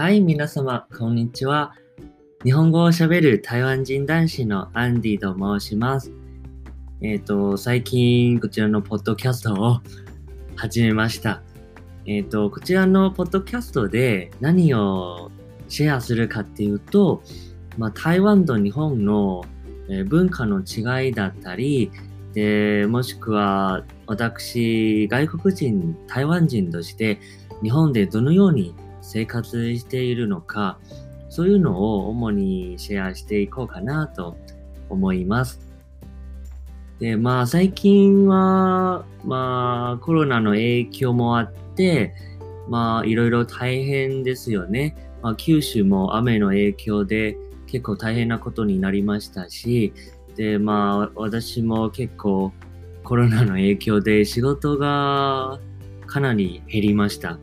はい、皆様、こんにちは。日本語を喋る台湾人男子のアンディと申します。えっ、ー、と、最近こちらのポッドキャストを始めました。えっ、ー、と、こちらのポッドキャストで何をシェアするかっていうと、まあ、台湾と日本の文化の違いだったり、で、もしくは私、外国人、台湾人として日本でどのように生活しているのか、そういうのを主にシェアしていこうかなと思います。で、まあ最近は、まあコロナの影響もあって、まあいろいろ大変ですよね。まあ九州も雨の影響で結構大変なことになりましたし、で、まあ私も結構コロナの影響で仕事がかなり減りました。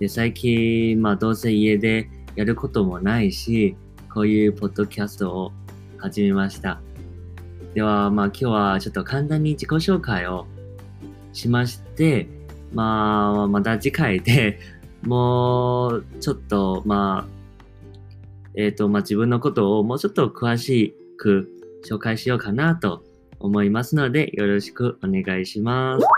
で、最近、まあどうせ家でやることもないし、こういうポッドキャストを始めました。では、まあ今日はちょっと簡単に自己紹介をしまして、まあまた次回でもうちょっと、まあ、えっ、ー、と、まあ自分のことをもうちょっと詳しく紹介しようかなと思いますので、よろしくお願いします。